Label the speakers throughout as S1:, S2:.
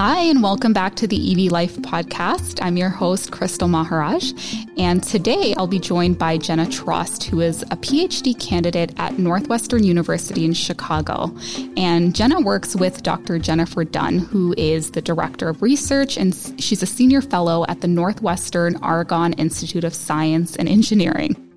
S1: Hi, and welcome back to the EV Life podcast. I'm your host, Crystal Maharaj. And today I'll be joined by Jenna Trost, who is a PhD candidate at Northwestern University in Chicago. And Jenna works with Dr. Jennifer Dunn, who is the director of research, and she's a senior fellow at the Northwestern Argonne Institute of Science and Engineering.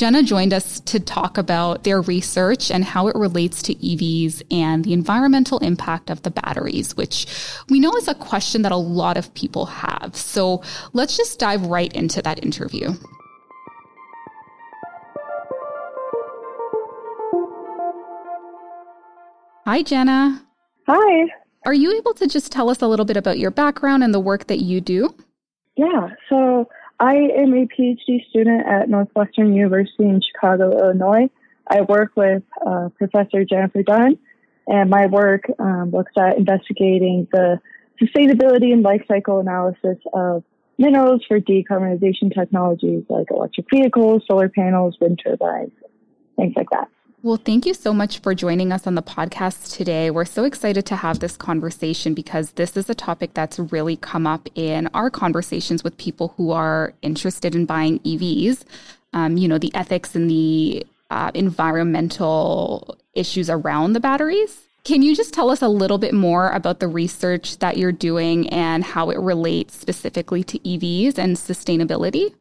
S1: Jenna joined us to talk about their research and how it relates to EVs and the environmental impact of the batteries, which we know is a question that a lot of people have. So let's just dive right into that interview. Hi, Jenna.
S2: Hi.
S1: Are you able to just tell us a little bit about your background and the work that you do?
S2: Yeah. So I am a PhD student at Northwestern University in Chicago, Illinois. I work with uh, Professor Jennifer Dunn, and my work um, looks at investigating the sustainability and life cycle analysis of minerals for decarbonization technologies like electric vehicles, solar panels, wind turbines, things like that.
S1: Well, thank you so much for joining us on the podcast today. We're so excited to have this conversation because this is a topic that's really come up in our conversations with people who are interested in buying EVs. Um, you know, the ethics and the uh, environmental issues around the batteries. Can you just tell us a little bit more about the research that you're doing and how it relates specifically to EVs and sustainability?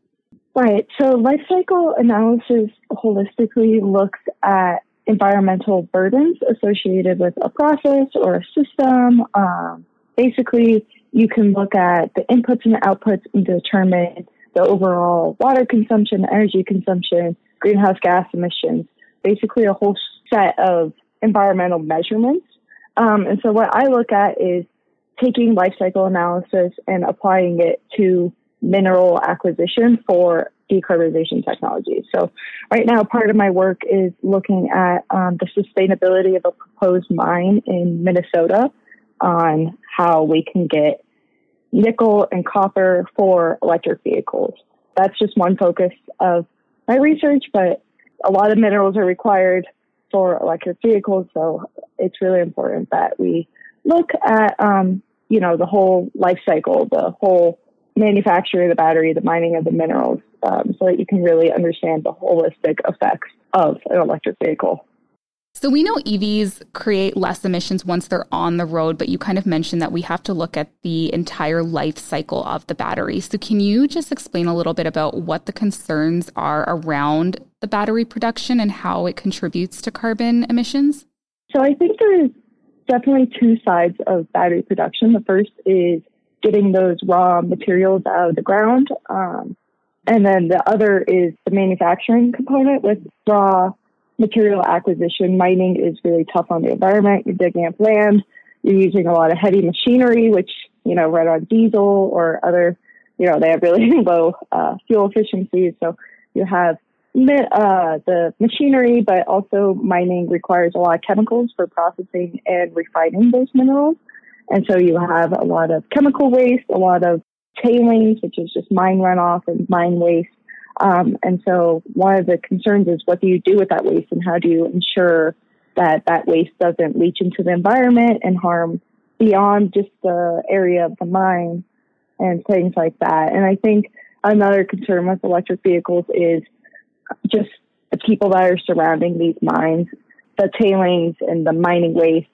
S2: Right. So life cycle analysis holistically looks at environmental burdens associated with a process or a system. Um, basically, you can look at the inputs and the outputs and determine the overall water consumption, energy consumption, greenhouse gas emissions, basically a whole set of environmental measurements. Um, and so what I look at is taking life cycle analysis and applying it to mineral acquisition for decarbonization technologies. So right now, part of my work is looking at um, the sustainability of a proposed mine in Minnesota on how we can get nickel and copper for electric vehicles. That's just one focus of my research, but a lot of minerals are required for electric vehicles. So it's really important that we look at, um, you know, the whole life cycle, the whole manufacture of the battery, the mining of the minerals, um, so that you can really understand the holistic effects of an electric vehicle.
S1: So we know EVs create less emissions once they're on the road, but you kind of mentioned that we have to look at the entire life cycle of the battery. So can you just explain a little bit about what the concerns are around the battery production and how it contributes to carbon emissions?
S2: So I think there's definitely two sides of battery production. The first is getting those raw materials out of the ground. Um, and then the other is the manufacturing component with raw material acquisition. Mining is really tough on the environment. You're digging up land. You're using a lot of heavy machinery, which, you know, run on diesel or other, you know, they have really low uh, fuel efficiency. So you have uh, the machinery, but also mining requires a lot of chemicals for processing and refining those minerals. And so you have a lot of chemical waste, a lot of tailings, which is just mine runoff and mine waste. Um, and so one of the concerns is what do you do with that waste and how do you ensure that that waste doesn't leach into the environment and harm beyond just the area of the mine and things like that. And I think another concern with electric vehicles is just the people that are surrounding these mines, the tailings and the mining waste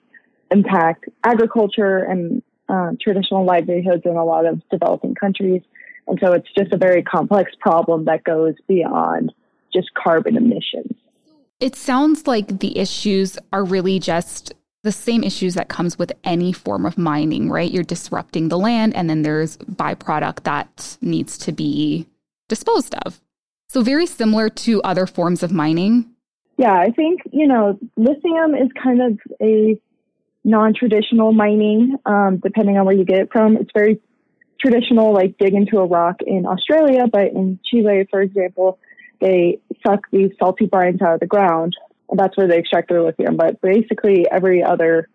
S2: impact agriculture and uh, traditional livelihoods in a lot of developing countries. And so it's just a very complex problem that goes beyond just carbon emissions.
S1: It sounds like the issues are really just the same issues that comes with any form of mining, right? You're disrupting the land and then there's byproduct that needs to be disposed of. So very similar to other forms of mining.
S2: Yeah, I think, you know, lithium is kind of a non-traditional mining, um, depending on where you get it from. It's very traditional, like dig into a rock in Australia, but in Chile, for example, they suck these salty brines out of the ground, and that's where they extract their lithium. But basically, every other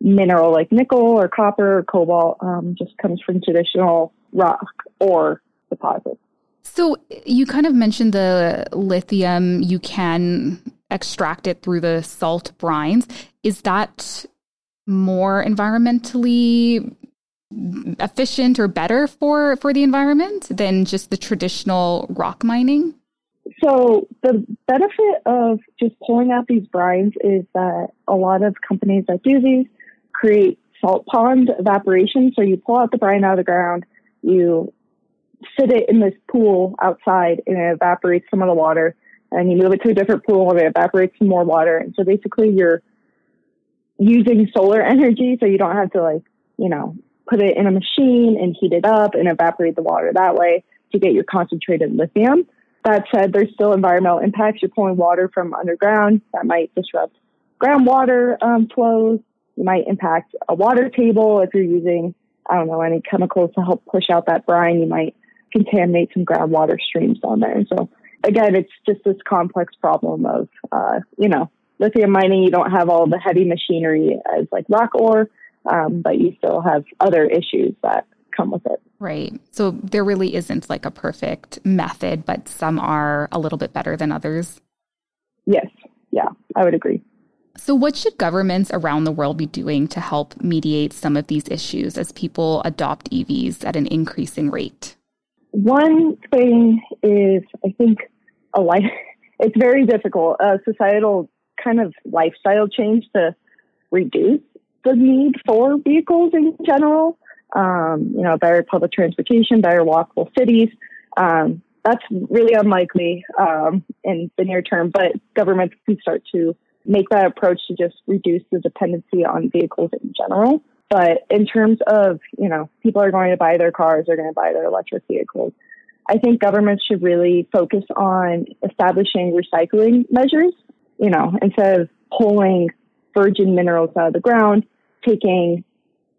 S2: mineral, like nickel or copper or cobalt, um, just comes from traditional rock or deposits.
S1: So you kind of mentioned the lithium. You can extract it through the salt brines. Is that more environmentally efficient or better for for the environment than just the traditional rock mining?
S2: So the benefit of just pulling out these brines is that a lot of companies that do these create salt pond evaporation. So you pull out the brine out of the ground, you sit it in this pool outside and it evaporates some of the water and you move it to a different pool and it evaporates some more water. And so basically you're using solar energy so you don't have to like, you know, put it in a machine and heat it up and evaporate the water that way to get your concentrated lithium. That said, there's still environmental impacts. You're pulling water from underground that might disrupt groundwater um, flows. You might impact a water table if you're using, I don't know, any chemicals to help push out that brine. You might contaminate some groundwater streams down there. So again, it's just this complex problem of, uh, you know, lithium mining. You don't have all the heavy machinery as like rock ore, um, but you still have other issues that come with it.
S1: Right. So there really isn't like a perfect method, but some are a little bit better than others.
S2: Yes. Yeah, I would agree.
S1: So, what should governments around the world be doing to help mediate some of these issues as people adopt EVs at an increasing rate?
S2: One thing is, I think, a life. It's very difficult. A societal kind of lifestyle change to reduce the need for vehicles in general. Um, you know, better public transportation, better walkable cities. Um, that's really unlikely um, in the near term, but governments can start to make that approach to just reduce the dependency on vehicles in general. But in terms of, you know, people are going to buy their cars, they're going to buy their electric vehicles. I think governments should really focus on establishing recycling measures, you know, instead of pulling virgin minerals out of the ground, taking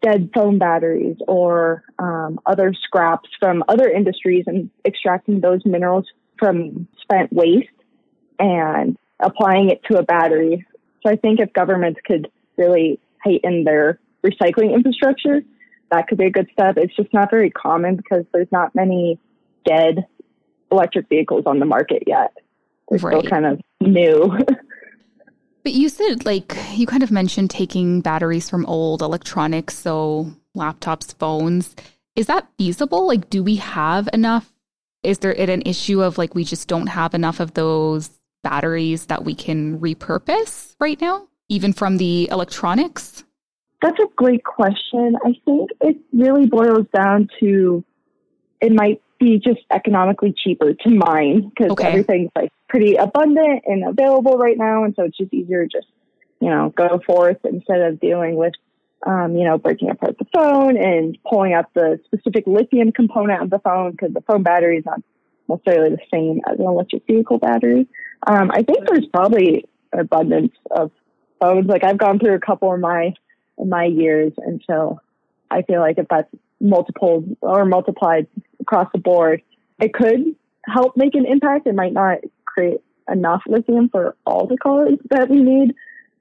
S2: dead phone batteries or um, other scraps from other industries and extracting those minerals from spent waste and applying it to a battery. So I think if governments could really heighten their recycling infrastructure, that could be a good step. It's just not very common because there's not many dead electric vehicles on the market yet. They're right. still kind of new.
S1: but you said, like, you kind of mentioned taking batteries from old electronics, so laptops, phones. Is that feasible? Like, do we have enough? Is there an issue of like we just don't have enough of those batteries that we can repurpose right now, even from the electronics?
S2: That's a great question. I think it really boils down to it might be just economically cheaper to mine because okay. everything's like pretty abundant and available right now. And so it's just easier to just, you know, go forth instead of dealing with, um, you know, breaking apart the phone and pulling out the specific lithium component of the phone because the phone battery is not necessarily the same as an electric vehicle battery. Um, I think there's probably an abundance of phones. Like I've gone through a couple of my in my years, and so I feel like if that's multiple or multiplied across the board, it could help make an impact. It might not create enough lithium for all the cars that we need.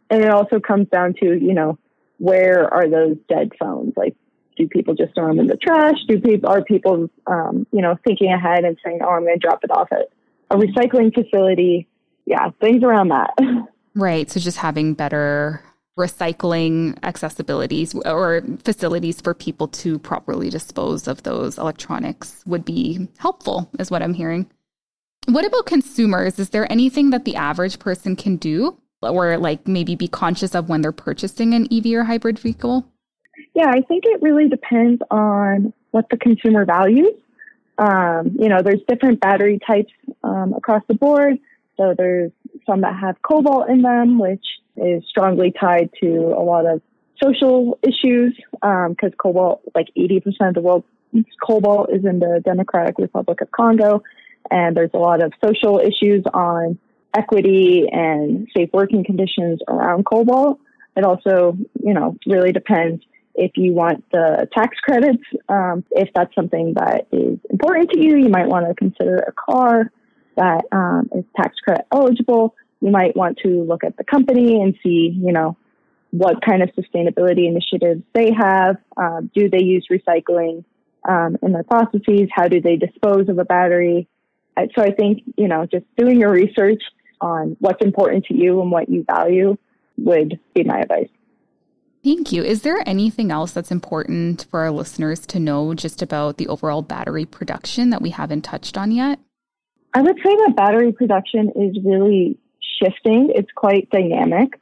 S2: And it also comes down to, you know, where are those dead phones? Like, do people just throw them in the trash? Do people are people, um, you know, thinking ahead and saying, "Oh, I'm going to drop it off at a recycling facility"? Yeah, things around that.
S1: Right. So just having better recycling accessibilities or facilities for people to properly dispose of those electronics would be helpful, is what I'm hearing. What about consumers? Is there anything that the average person can do or like maybe be conscious of when they're purchasing an EV or hybrid vehicle?
S2: Yeah, I think it really depends on what the consumer values. Um, you know, there's different battery types um, across the board. So there's some that have cobalt in them, which is strongly tied to a lot of social issues because um, cobalt, like 80% of the world's cobalt is in the Democratic Republic of Congo. And there's a lot of social issues on equity and safe working conditions around cobalt. It also, you know, really depends if you want the tax credits. Um, if that's something that is important to you, you might want to consider a car that um, is tax credit eligible. You might want to look at the company and see, you know, what kind of sustainability initiatives they have. Um, do they use recycling um, in their processes? How do they dispose of a battery? So I think, you know, just doing your research on what's important to you and what you value would be my advice.
S1: Thank you. Is there anything else that's important for our listeners to know just about the overall battery production that we haven't touched on yet?
S2: I would say that battery production is really shifting. It's quite dynamic.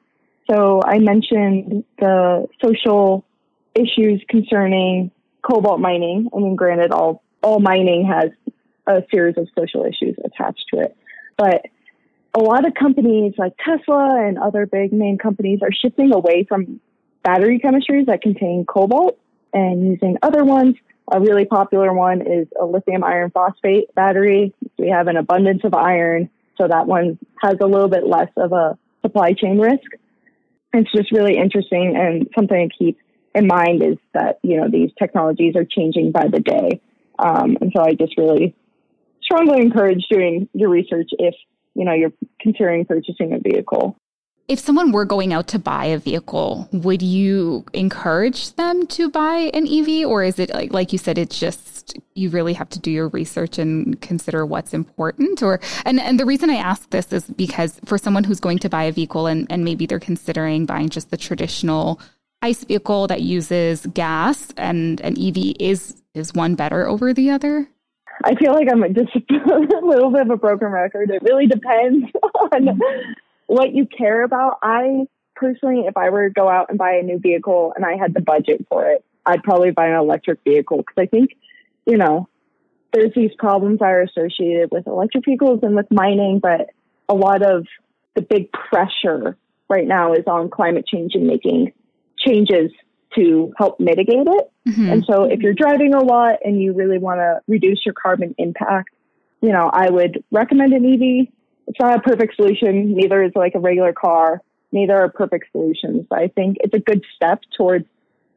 S2: So I mentioned the social issues concerning cobalt mining. I mean, granted, all, all mining has a series of social issues attached to it. But a lot of companies like Tesla and other big name companies are shifting away from battery chemistries that contain cobalt and using other ones. A really popular one is a lithium iron phosphate battery. We have an abundance of iron, so that one has a little bit less of a supply chain risk. It's just really interesting and something to keep in mind is that, you know, these technologies are changing by the day. Um, and so I just really strongly encourage doing your research if you know you're considering purchasing a vehicle.
S1: If someone were going out to buy a vehicle, would you encourage them to buy an EV, or is it like like you said, it's just you really have to do your research and consider what's important? Or and and the reason I ask this is because for someone who's going to buy a vehicle and and maybe they're considering buying just the traditional ICE vehicle that uses gas, and an EV is is one better over the other?
S2: I feel like I'm just a little bit of a broken record. It really depends on what you care about. I personally, if I were to go out and buy a new vehicle and I had the budget for it, I'd probably buy an electric vehicle because I think, you know, there's these problems that are associated with electric vehicles and with mining, but a lot of the big pressure right now is on climate change and making changes to help mitigate it. Mm-hmm. And so if you're driving a lot and you really want to reduce your carbon impact, you know, I would recommend an EV. It's not a perfect solution. Neither is like a regular car. Neither are perfect solutions. But I think it's a good step towards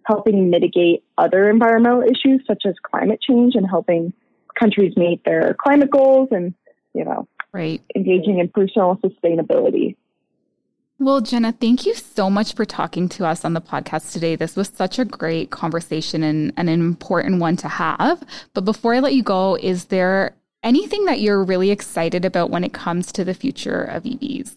S2: helping mitigate other environmental issues such as climate change and helping countries meet their climate goals and, you know,
S1: right.
S2: engaging in personal sustainability.
S1: Well, Jenna, thank you so much for talking to us on the podcast today. This was such a great conversation and, and an important one to have. But before I let you go, is there anything that you're really excited about when it comes to the future of EVs?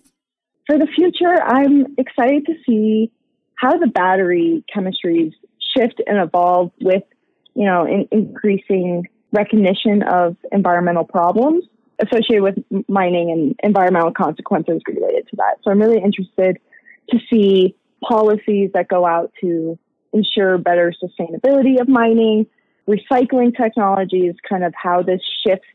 S2: For the future, I'm excited to see how the battery chemistries shift and evolve with, you know, in, increasing recognition of environmental problems associated with mining and environmental consequences related to that. So I'm really interested to see policies that go out to ensure better sustainability of mining, recycling technologies, kind of how this shifts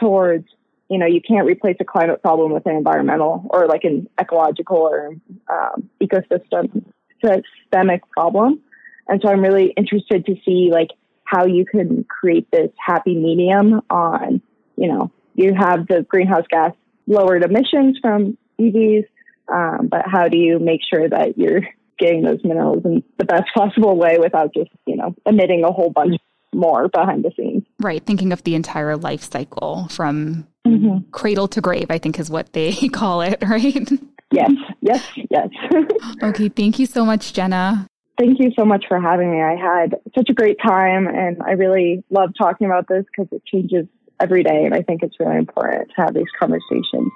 S2: towards, you know, you can't replace a climate problem with an environmental or like an ecological or um, ecosystem systemic problem. And so I'm really interested to see like how you can create this happy medium on, you know, you have the greenhouse gas lowered emissions from EVs, um, but how do you make sure that you're getting those minerals in the best possible way without just, you know, emitting a whole bunch more behind the scenes?
S1: Right. Thinking of the entire life cycle from mm-hmm. cradle to grave, I think is what they call it, right?
S2: Yes, yes, yes.
S1: okay. Thank you so much, Jenna.
S2: Thank you so much for having me. I had such a great time and I really love talking about this because it changes every day. And I think it's really important to have these conversations.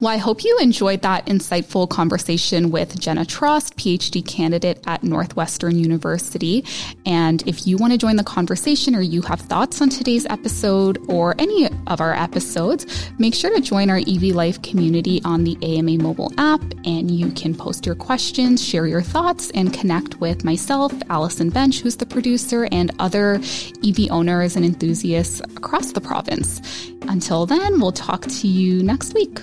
S1: Well, I hope you enjoyed that insightful conversation with Jenna Trost, PhD candidate at Northwestern University. And if you want to join the conversation or you have thoughts on today's episode or any of our episodes, make sure to join our EV Life community on the AMA mobile app and you can post your questions, share your thoughts, and connect with myself, Allison Bench, who's the producer, and other EV owners and enthusiasts across the province. Until then, we'll talk to you next week.